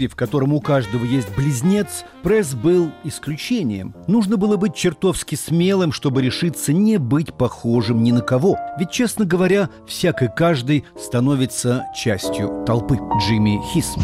мире, в котором у каждого есть близнец, пресс был исключением. Нужно было быть чертовски смелым, чтобы решиться не быть похожим ни на кого. Ведь, честно говоря, всякий каждый становится частью толпы. Джимми Хисм.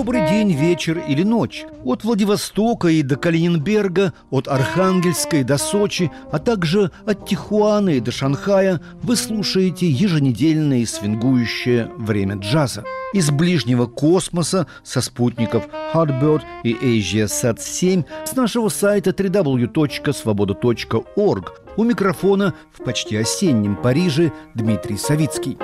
Добрый день, вечер или ночь. От Владивостока и до Калинингберга, от Архангельска и до Сочи, а также от Тихуаны и до Шанхая вы слушаете еженедельное свингующее время джаза. Из ближнего космоса со спутников Hardbird и AsiaSat-7 с нашего сайта www.svoboda.org у микрофона в почти осеннем Париже Дмитрий Савицкий.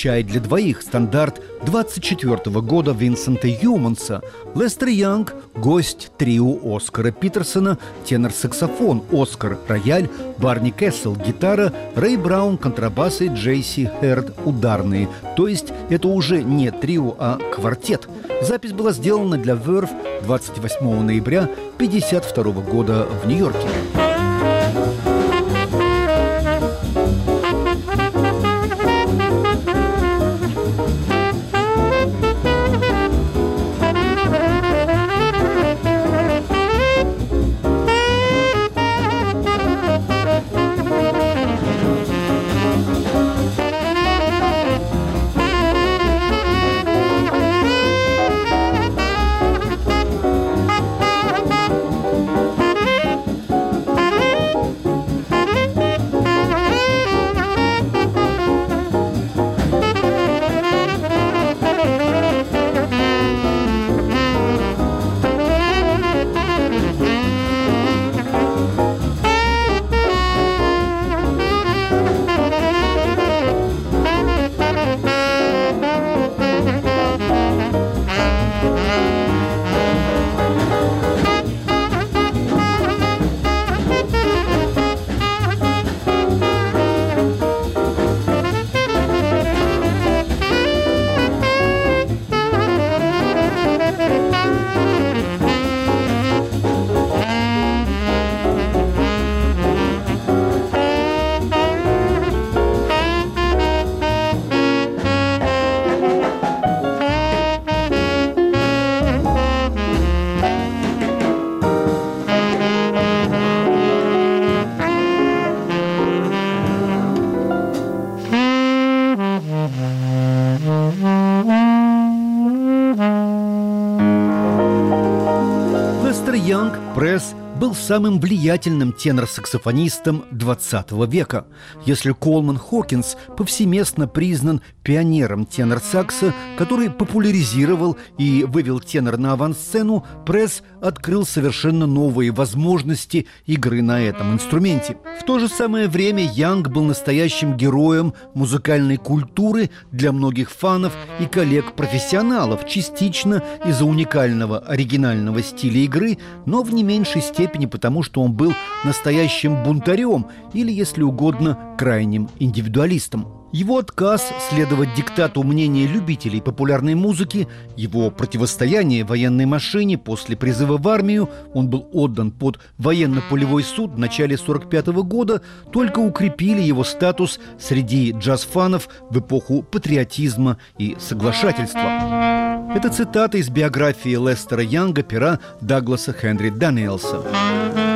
«Чай для двоих» стандарт 24 года Винсента Юманса. Лестер Янг – гость трио Оскара Питерсона, тенор-саксофон Оскар Рояль, Барни Кессел – гитара, Рэй Браун – контрабасы, Джейси Херд – ударные. То есть это уже не трио, а квартет. Запись была сделана для Verve 28 ноября 1952 года в Нью-Йорке. Самым влиятельным тенор-саксофонистом XX века. Если Колман Хокинс повсеместно признан пионером тенор-сакса, который популяризировал и вывел тенор на авансцену, пресс открыл совершенно новые возможности игры на этом инструменте. В то же самое время Янг был настоящим героем музыкальной культуры для многих фанов и коллег-профессионалов, частично из-за уникального оригинального стиля игры, но в не меньшей степени потому, что он был настоящим бунтарем или, если угодно, крайним индивидуалистом. Его отказ следовать диктату мнения любителей популярной музыки, его противостояние военной машине после призыва в армию, он был отдан под военно-полевой суд в начале 1945 года, только укрепили его статус среди джаз-фанов в эпоху патриотизма и соглашательства. Это цитата из биографии Лестера Янга пера Дагласа Хенри Даниэлса.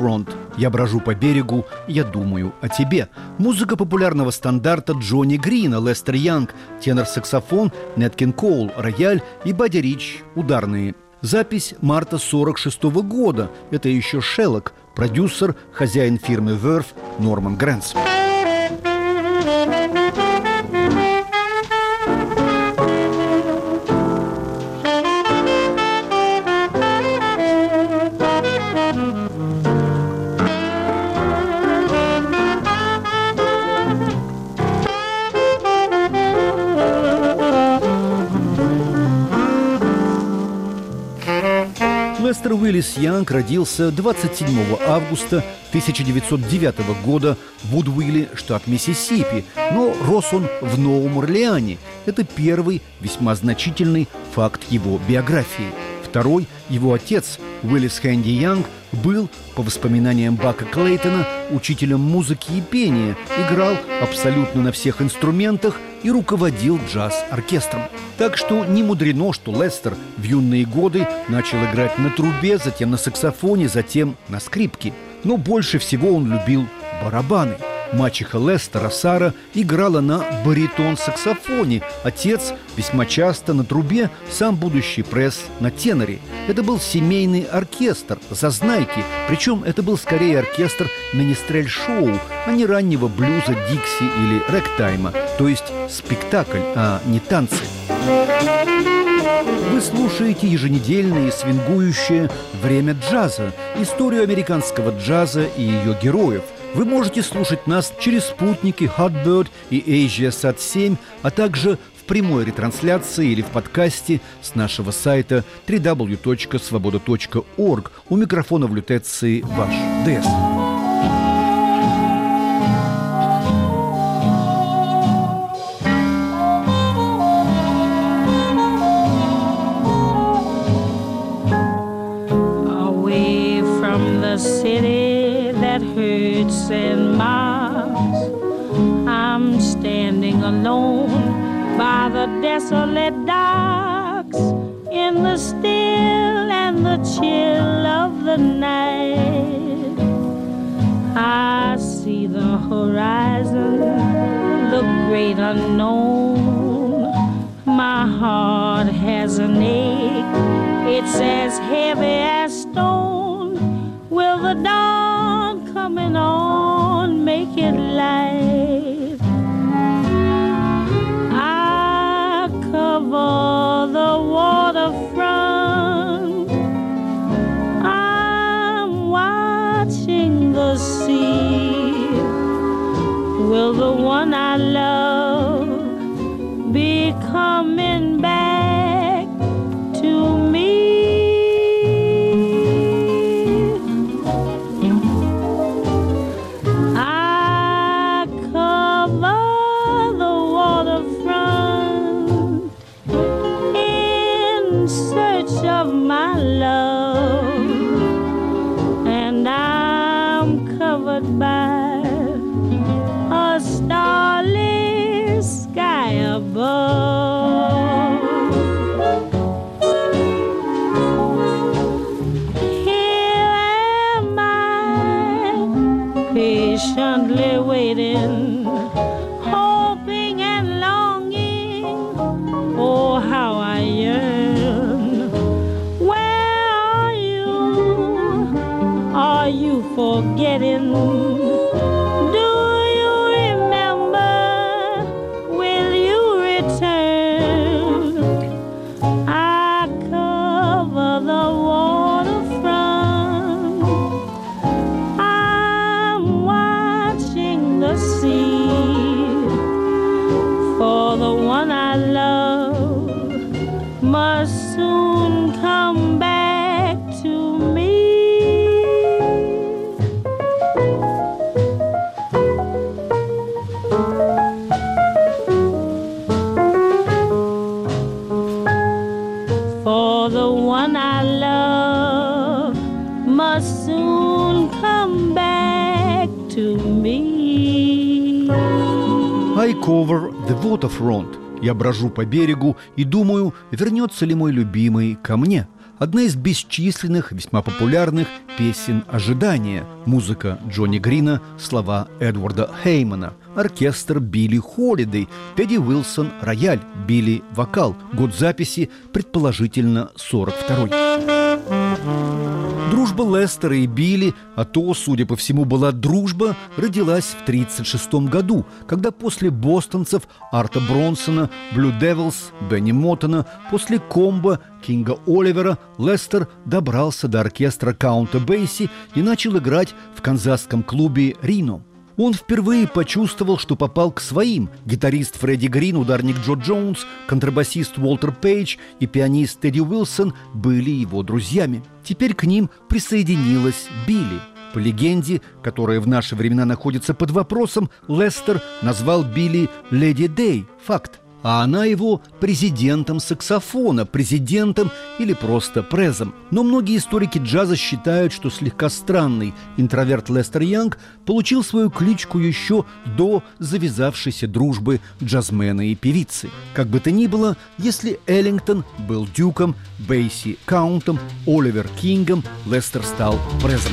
Waterfront. Я брожу по берегу, я думаю о тебе. Музыка популярного стандарта Джонни Грина, Лестер Янг, тенор-саксофон, Неткин Коул, рояль и Бадди Рич, ударные. Запись марта 46 -го года. Это еще Шеллок, продюсер, хозяин фирмы Verve Норман Грэнс. Уиллис Янг родился 27 августа 1909 года в Вудвилле, штат Миссисипи, но рос он в Новом Орлеане. Это первый весьма значительный факт его биографии. Второй, его отец, Уиллис Хэнди Янг, был, по воспоминаниям Бака Клейтона, учителем музыки и пения, играл абсолютно на всех инструментах и руководил джаз-оркестром. Так что не мудрено, что Лестер в юные годы начал играть на трубе, затем на саксофоне, затем на скрипке. Но больше всего он любил барабаны – Мачеха Лестера Сара играла на баритон-саксофоне, отец весьма часто на трубе, сам будущий пресс на теноре. Это был семейный оркестр, зазнайки, причем это был скорее оркестр министрель-шоу, а не раннего блюза, дикси или ректайма, то есть спектакль, а не танцы. Вы слушаете еженедельное свингующее «Время джаза», историю американского джаза и ее героев – вы можете слушать нас через спутники Hotbird и Asia 7 а также в прямой ретрансляции или в подкасте с нашего сайта www.svoboda.org. У микрофона в лютеции ваш ДС. Alone by the desolate docks in the still and the chill of the night. I see the horizon, the great unknown. My heart has an ache, it's as heavy as stone. Will the dawn coming on? make it light. Я брожу по берегу и думаю, вернется ли мой любимый ко мне. одна из бесчисленных, весьма популярных песен ожидания. Музыка Джонни Грина, слова Эдварда Хеймана. Оркестр Билли Холидей, Тедди Уилсон, рояль, Билли вокал. Год записи, предположительно, 42-й. Дружба Лестера и Билли, а то, судя по всему, была дружба, родилась в 1936 году, когда после бостонцев Арта Бронсона, Blue Devils, Бенни Моттона, после комбо Кинга Оливера Лестер добрался до оркестра Каунта Бейси и начал играть в канзасском клубе «Рино». Он впервые почувствовал, что попал к своим. Гитарист Фредди Грин, ударник Джо Джонс, контрабасист Уолтер Пейдж и пианист Тедди Уилсон были его друзьями. Теперь к ним присоединилась Билли. По легенде, которая в наши времена находится под вопросом, Лестер назвал Билли «Lady Day» – факт а она его президентом саксофона, президентом или просто презом. Но многие историки джаза считают, что слегка странный интроверт Лестер Янг получил свою кличку еще до завязавшейся дружбы джазмена и певицы. Как бы то ни было, если Эллингтон был дюком, Бейси – каунтом, Оливер – кингом, Лестер стал презом.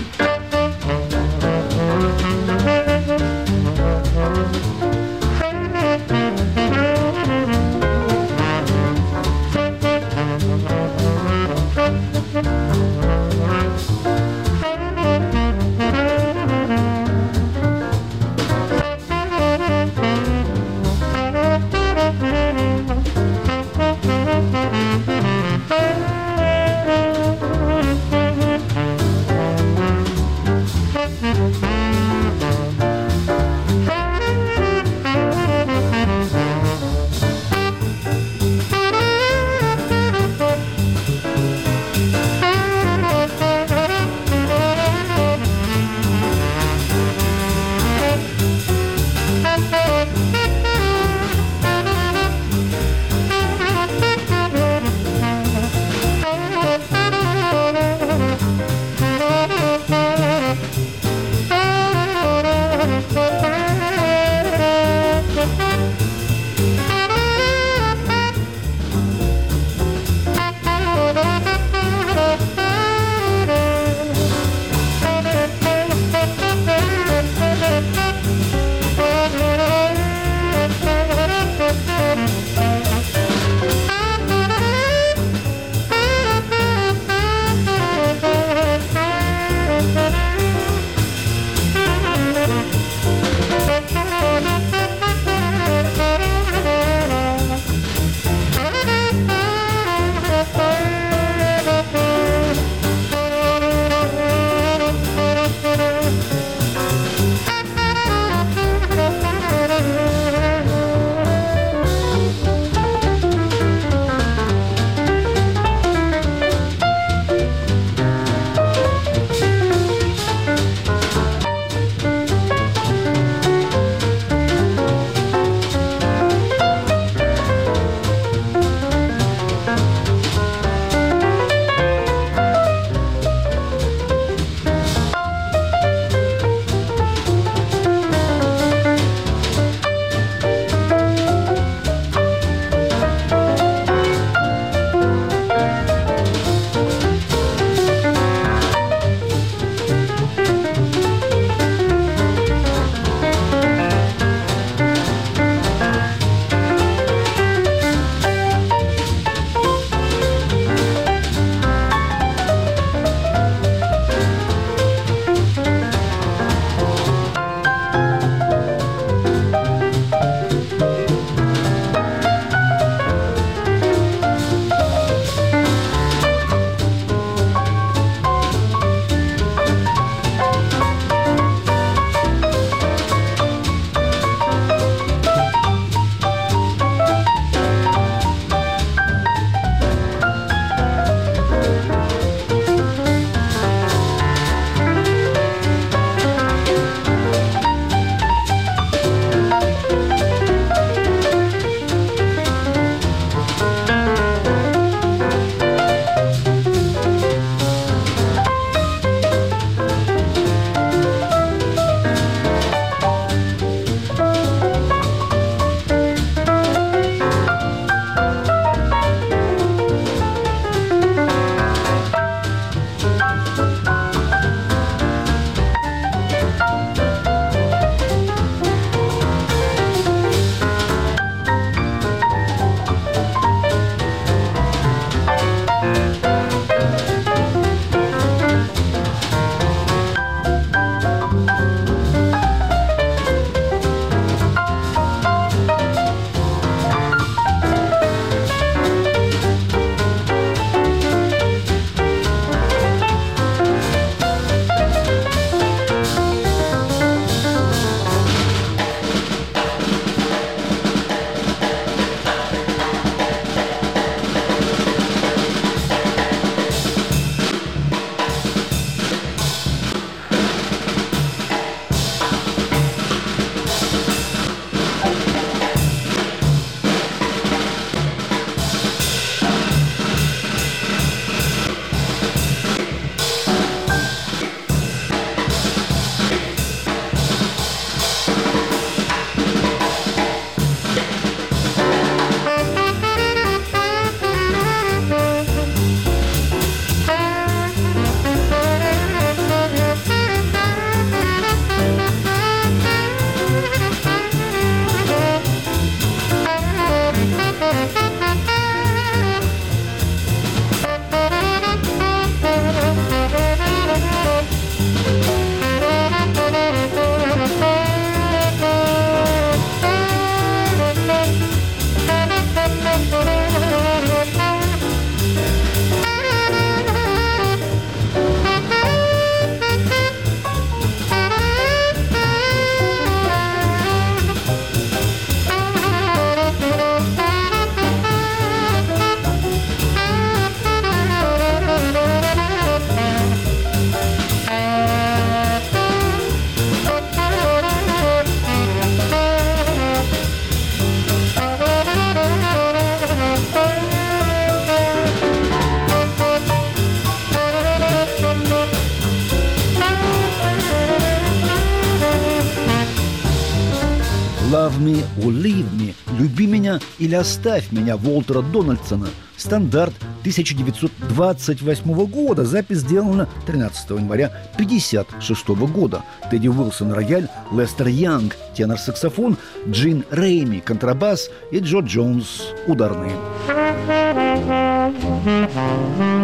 Me or leave me» «Люби меня или оставь меня» Волтера Дональдсона – стандарт 1928 года. Запись сделана 13 января 1956 года. Тедди Уилсон – рояль, Лестер Янг – тенор-саксофон, Джин Рейми – контрабас и Джо Джонс – ударные.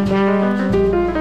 Mm-hmm.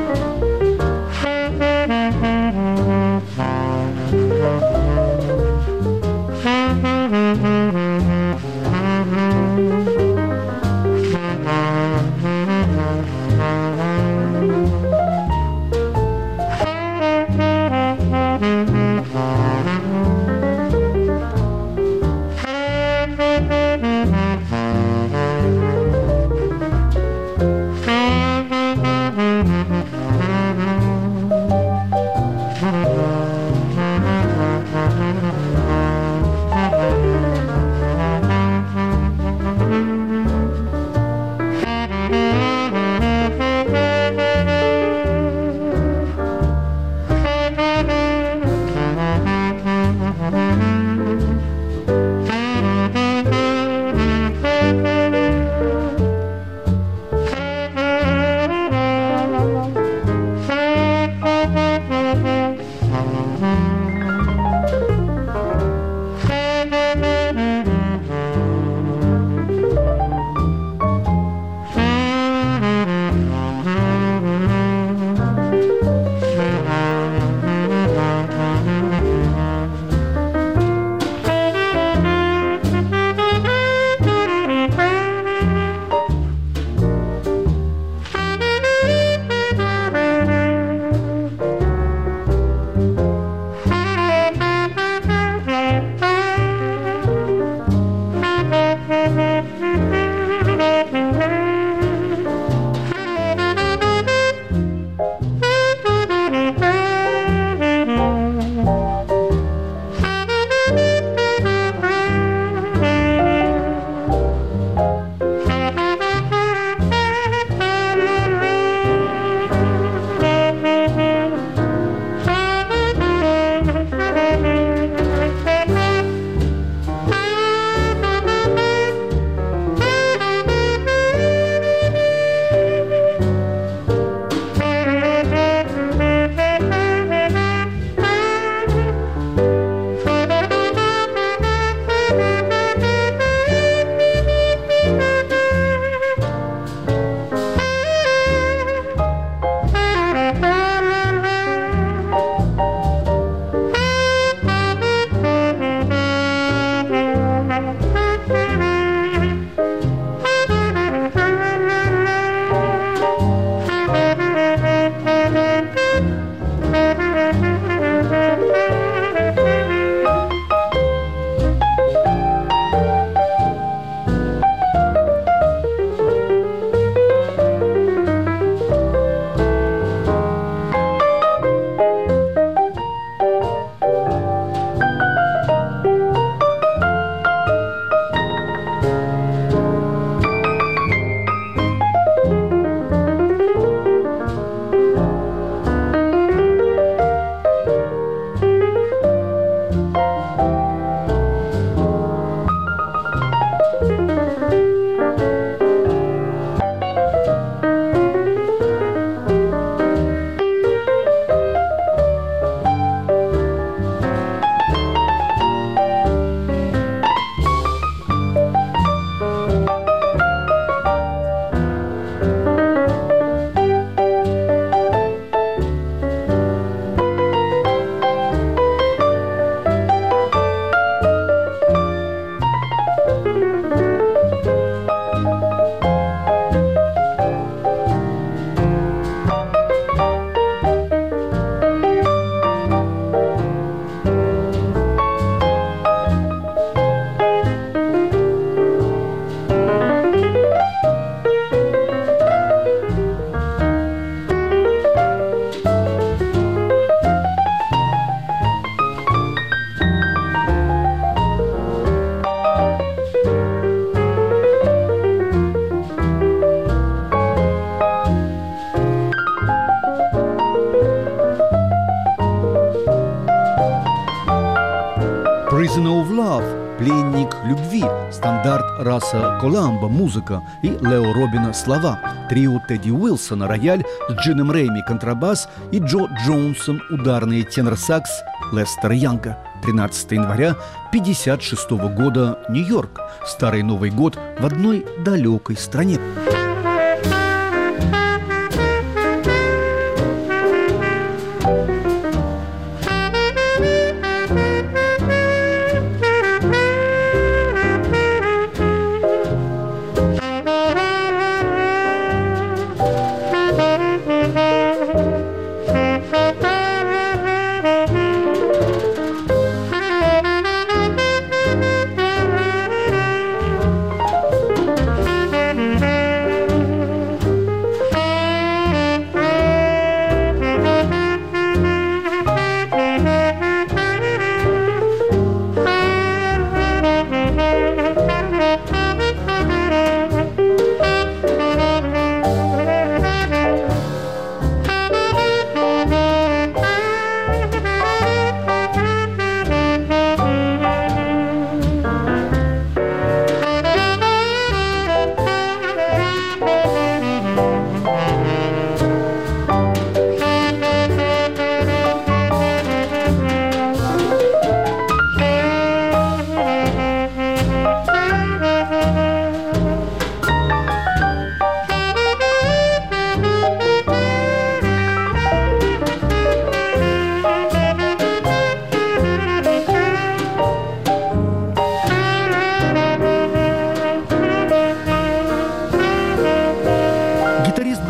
Раса Коламба «Музыка» и Лео Робина «Слова», трио Тедди Уилсона «Рояль» с Джином Рейми «Контрабас» и Джо Джонсон «Ударный тенор-сакс» Лестера Янга. 13 января 1956 года, Нью-Йорк. Старый Новый год в одной далекой стране.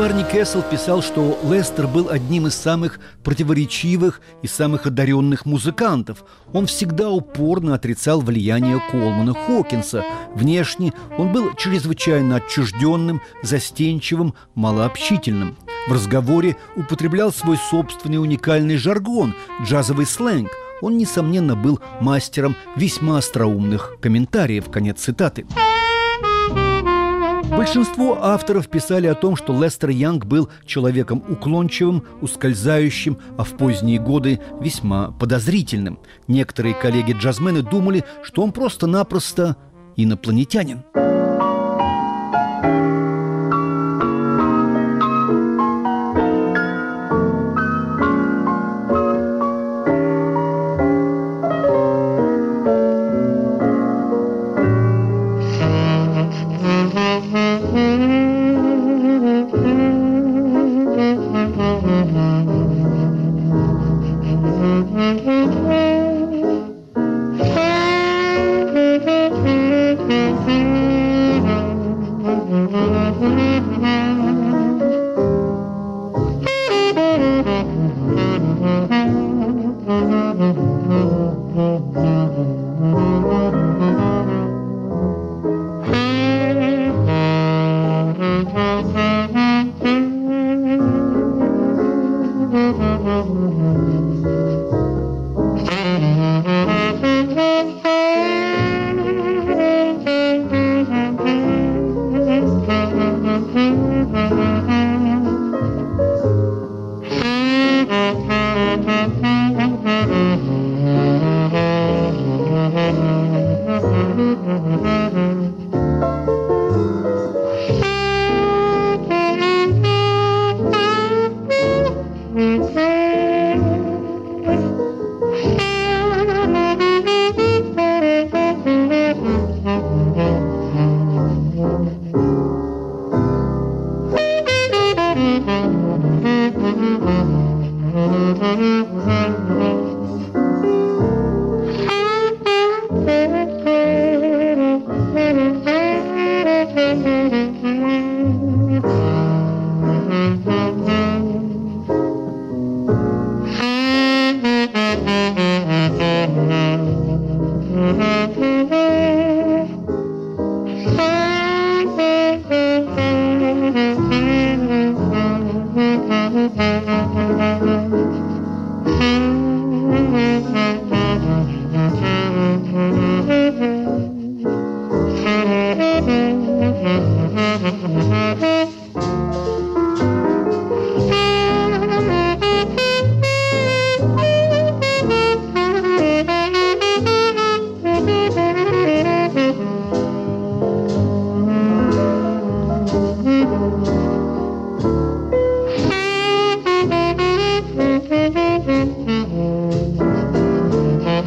Барни Кессел писал, что Лестер был одним из самых противоречивых и самых одаренных музыкантов. Он всегда упорно отрицал влияние Колмана Хокинса. Внешне он был чрезвычайно отчужденным, застенчивым, малообщительным. В разговоре употреблял свой собственный уникальный жаргон, джазовый сленг. Он, несомненно, был мастером весьма остроумных комментариев. Конец цитаты. Большинство авторов писали о том, что Лестер Янг был человеком уклончивым, ускользающим, а в поздние годы весьма подозрительным. Некоторые коллеги-джазмены думали, что он просто-напросто инопланетянин.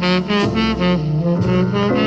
Mm-hmm.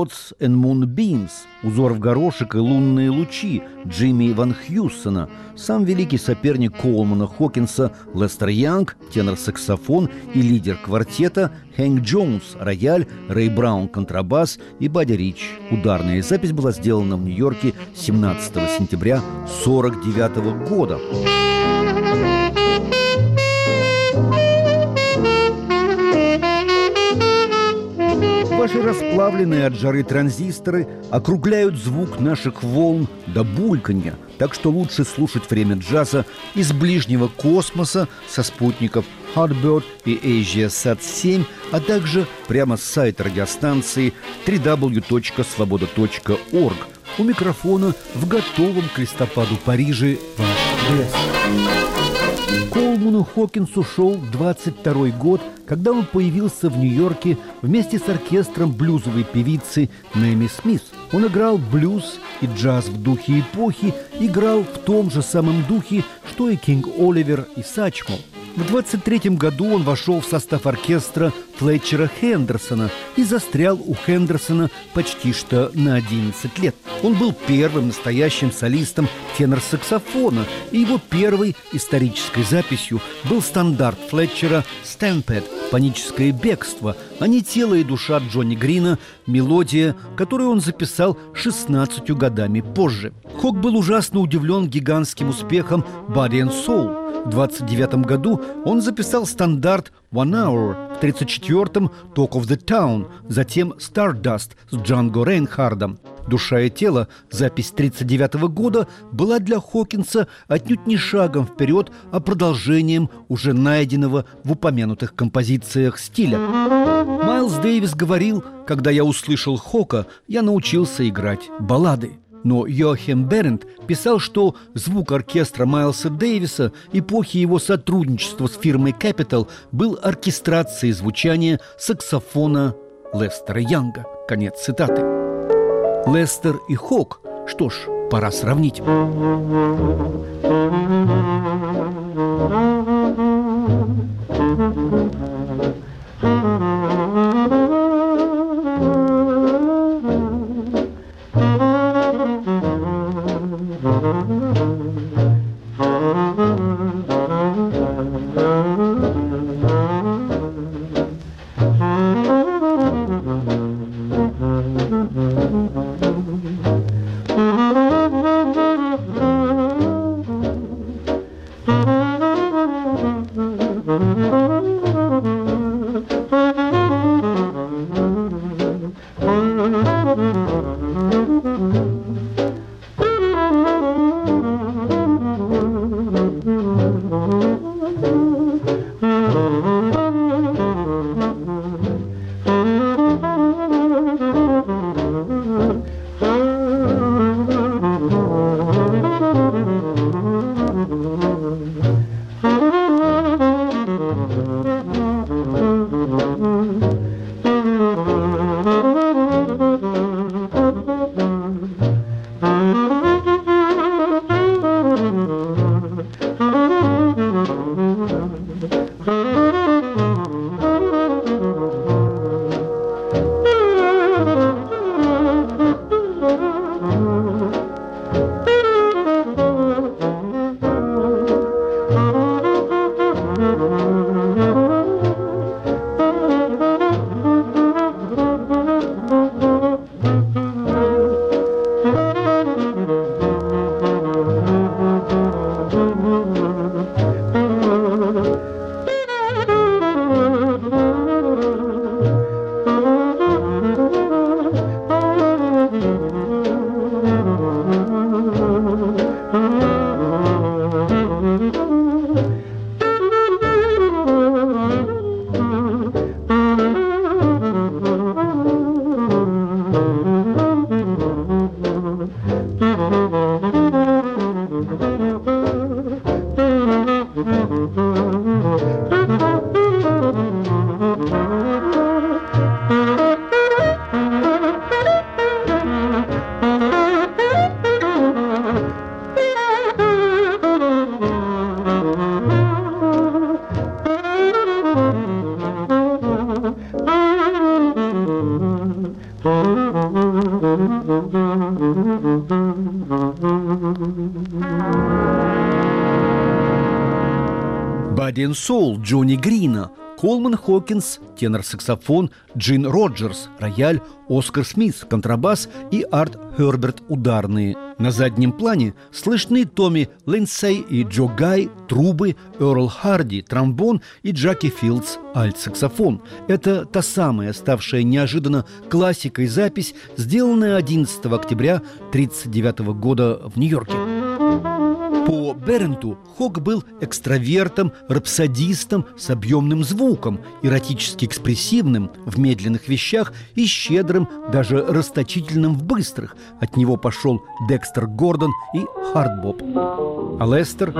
Дотс and Moonbeams, узор в горошек и лунные лучи Джимми Ван Хьюссона, сам великий соперник Коулмана Хокинса Лестер Янг, тенор-саксофон и лидер квартета Хэнк Джонс, рояль, Рэй Браун, контрабас и Бадди Рич. Ударная запись была сделана в Нью-Йорке 17 сентября 1949 года. Ваши расплавленные от жары транзисторы округляют звук наших волн до бульканья, так что лучше слушать время джаза из ближнего космоса со спутников Hardbird и AsiaSat-7, а также прямо с сайта радиостанции www.svoboda.org. У микрофона в готовом к листопаду Париже ваш Бест. Колману Хокинсу шел 22 год, когда он появился в Нью-Йорке вместе с оркестром блюзовой певицы Нэми Смит. Он играл блюз и джаз в духе эпохи, играл в том же самом духе, что и Кинг Оливер и Сачмол. В 23 году он вошел в состав оркестра Флетчера Хендерсона и застрял у Хендерсона почти что на 11 лет. Он был первым настоящим солистом тенор-саксофона, и его первой исторической записью был стандарт Флетчера «Стэмпед» «Паническое бегство», не тело и душа Джонни Грина, мелодия, которую он записал 16 годами позже. Хок был ужасно удивлен гигантским успехом «Body and Soul», в 29 году он записал стандарт «One Hour», в 34-м «Talk of the Town», затем «Stardust» с Джанго Рейнхардом. «Душа и тело», запись 39 года, была для Хокинса отнюдь не шагом вперед, а продолжением уже найденного в упомянутых композициях стиля. Майлз Дэвис говорил, когда я услышал Хока, я научился играть баллады. Но Йохим Берент писал, что звук оркестра Майлса Дэвиса эпохи его сотрудничества с фирмой Capital был оркестрацией звучания саксофона Лестера Янга. Конец цитаты. Лестер и Хок. Что ж, пора сравнить. Бадди Соул Джонни Грина, Колман Хокинс, тенор-саксофон, Джин Роджерс, рояль, Оскар Смит, контрабас и Арт Херберт ударные. На заднем плане слышны Томми Линдсей и Джо Гай, трубы, Эрл Харди, тромбон и Джаки Филдс, альт-саксофон. Это та самая, ставшая неожиданно классикой запись, сделанная 11 октября 1939 года в Нью-Йорке. По Беренту Хок был экстравертом, рапсодистом с объемным звуком, эротически экспрессивным в медленных вещах и щедрым, даже расточительным в быстрых. От него пошел Декстер Гордон и Хардбоп. А Лестер...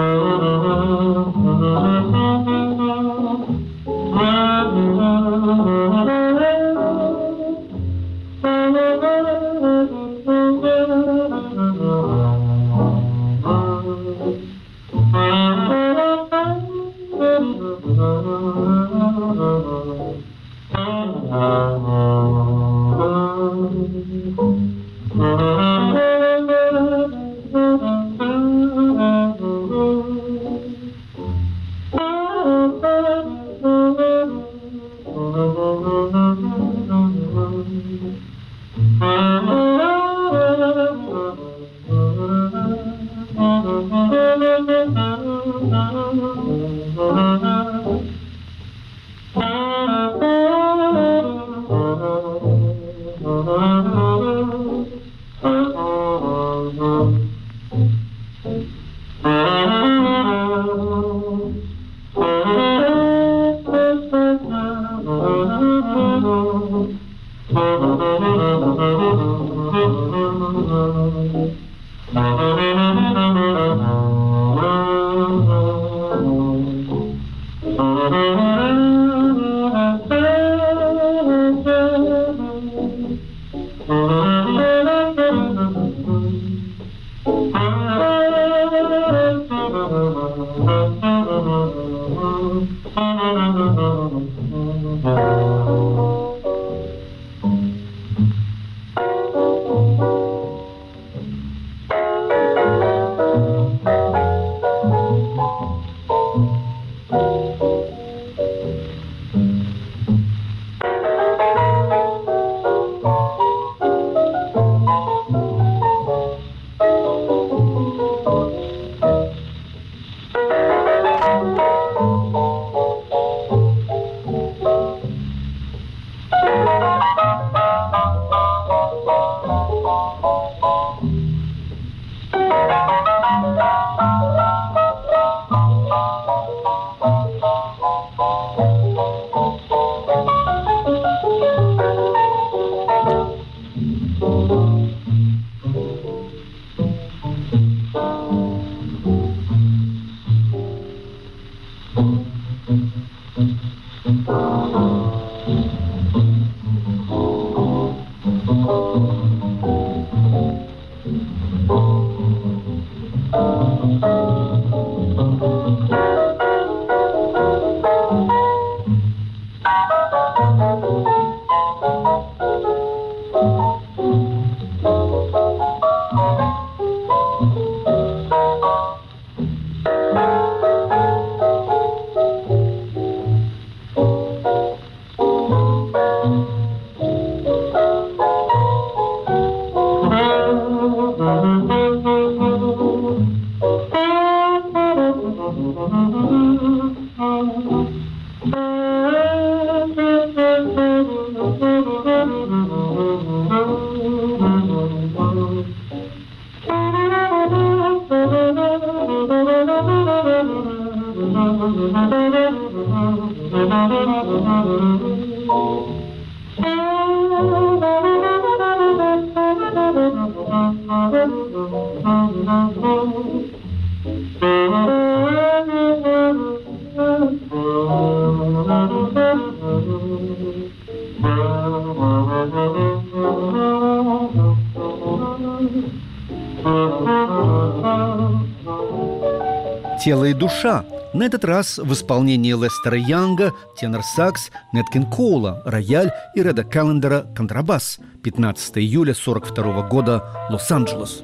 Тело и душа На этот раз в исполнении Лестера Янга, тенор-сакс, Неткин Коула, рояль и Реда Каллендера контрабас. 15 июля 42 года, Лос-Анджелес.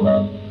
Сравнение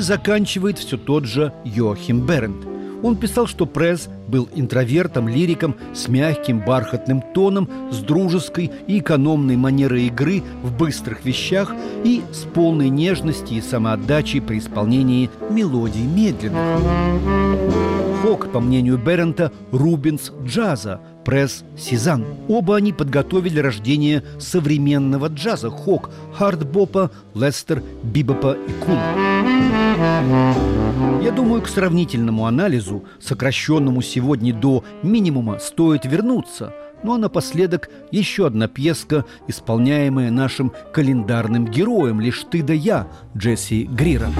заканчивает все тот же Йохим Берент. Он писал, что Пресс был интровертом, лириком с мягким бархатным тоном, с дружеской и экономной манерой игры в быстрых вещах и с полной нежности и самоотдачей при исполнении мелодий медленных. Хок, по мнению Берента, Рубинс джаза, Пресс Сезанн. Оба они подготовили рождение современного джаза Хок, хардбопа, Лестер, бибопа и кул. Я думаю, к сравнительному анализу, сокращенному сегодня до минимума, стоит вернуться. Ну а напоследок еще одна пьеска, исполняемая нашим календарным героем «Лишь ты да я» Джесси Грира.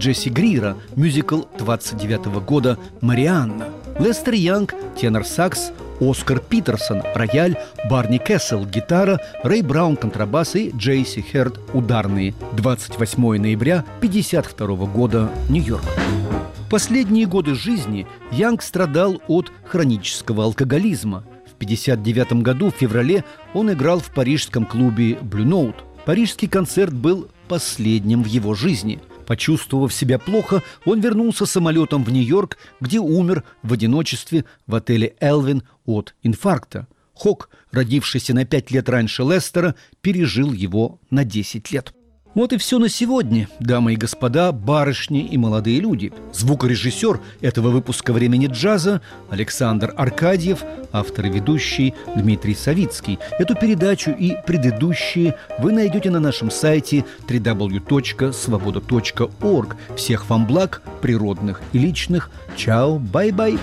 Джесси Грира, мюзикл 29 года «Марианна». Лестер Янг, тенор-сакс, Оскар Питерсон, рояль, Барни Кессел, гитара, Рэй Браун, контрабас и Джей Си Херд, ударные. 28 ноября 1952 года, Нью-Йорк. Последние годы жизни Янг страдал от хронического алкоголизма. В 1959 году в феврале он играл в парижском клубе «Blue Note». Парижский концерт был последним в его жизни – Почувствовав себя плохо, он вернулся самолетом в Нью-Йорк, где умер в одиночестве в отеле «Элвин» от инфаркта. Хок, родившийся на пять лет раньше Лестера, пережил его на 10 лет. Вот и все на сегодня, дамы и господа, барышни и молодые люди. Звукорежиссер этого выпуска «Времени джаза» Александр Аркадьев, автор и ведущий Дмитрий Савицкий. Эту передачу и предыдущие вы найдете на нашем сайте www.svoboda.org. Всех вам благ, природных и личных. Чао, бай-бай.